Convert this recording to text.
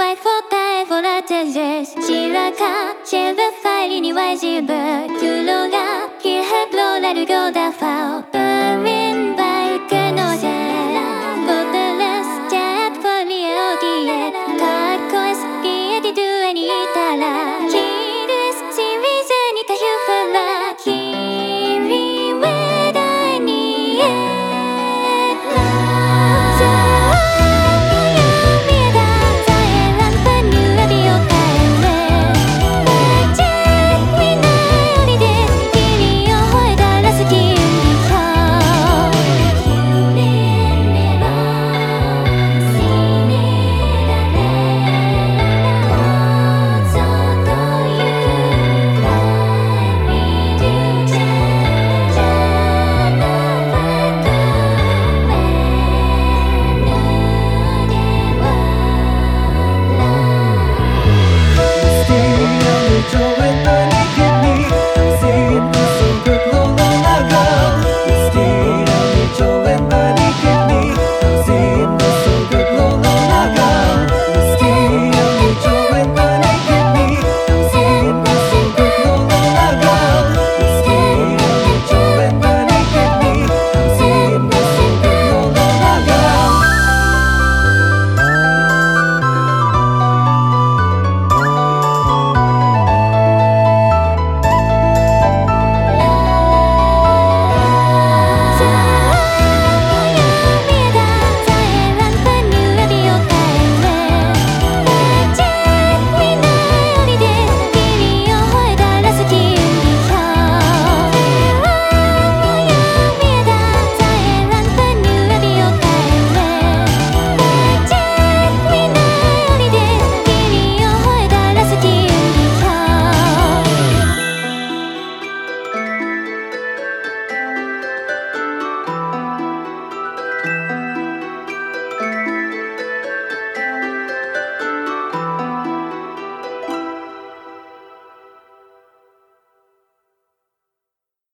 Wait for time for a changes 白かシェルファイリに YG ブ黒がヒルヘブローラルゴーダファオブーミンバイクのシェラボトレスジェットフォリオギエかっこいいスピエディドゥエにいたら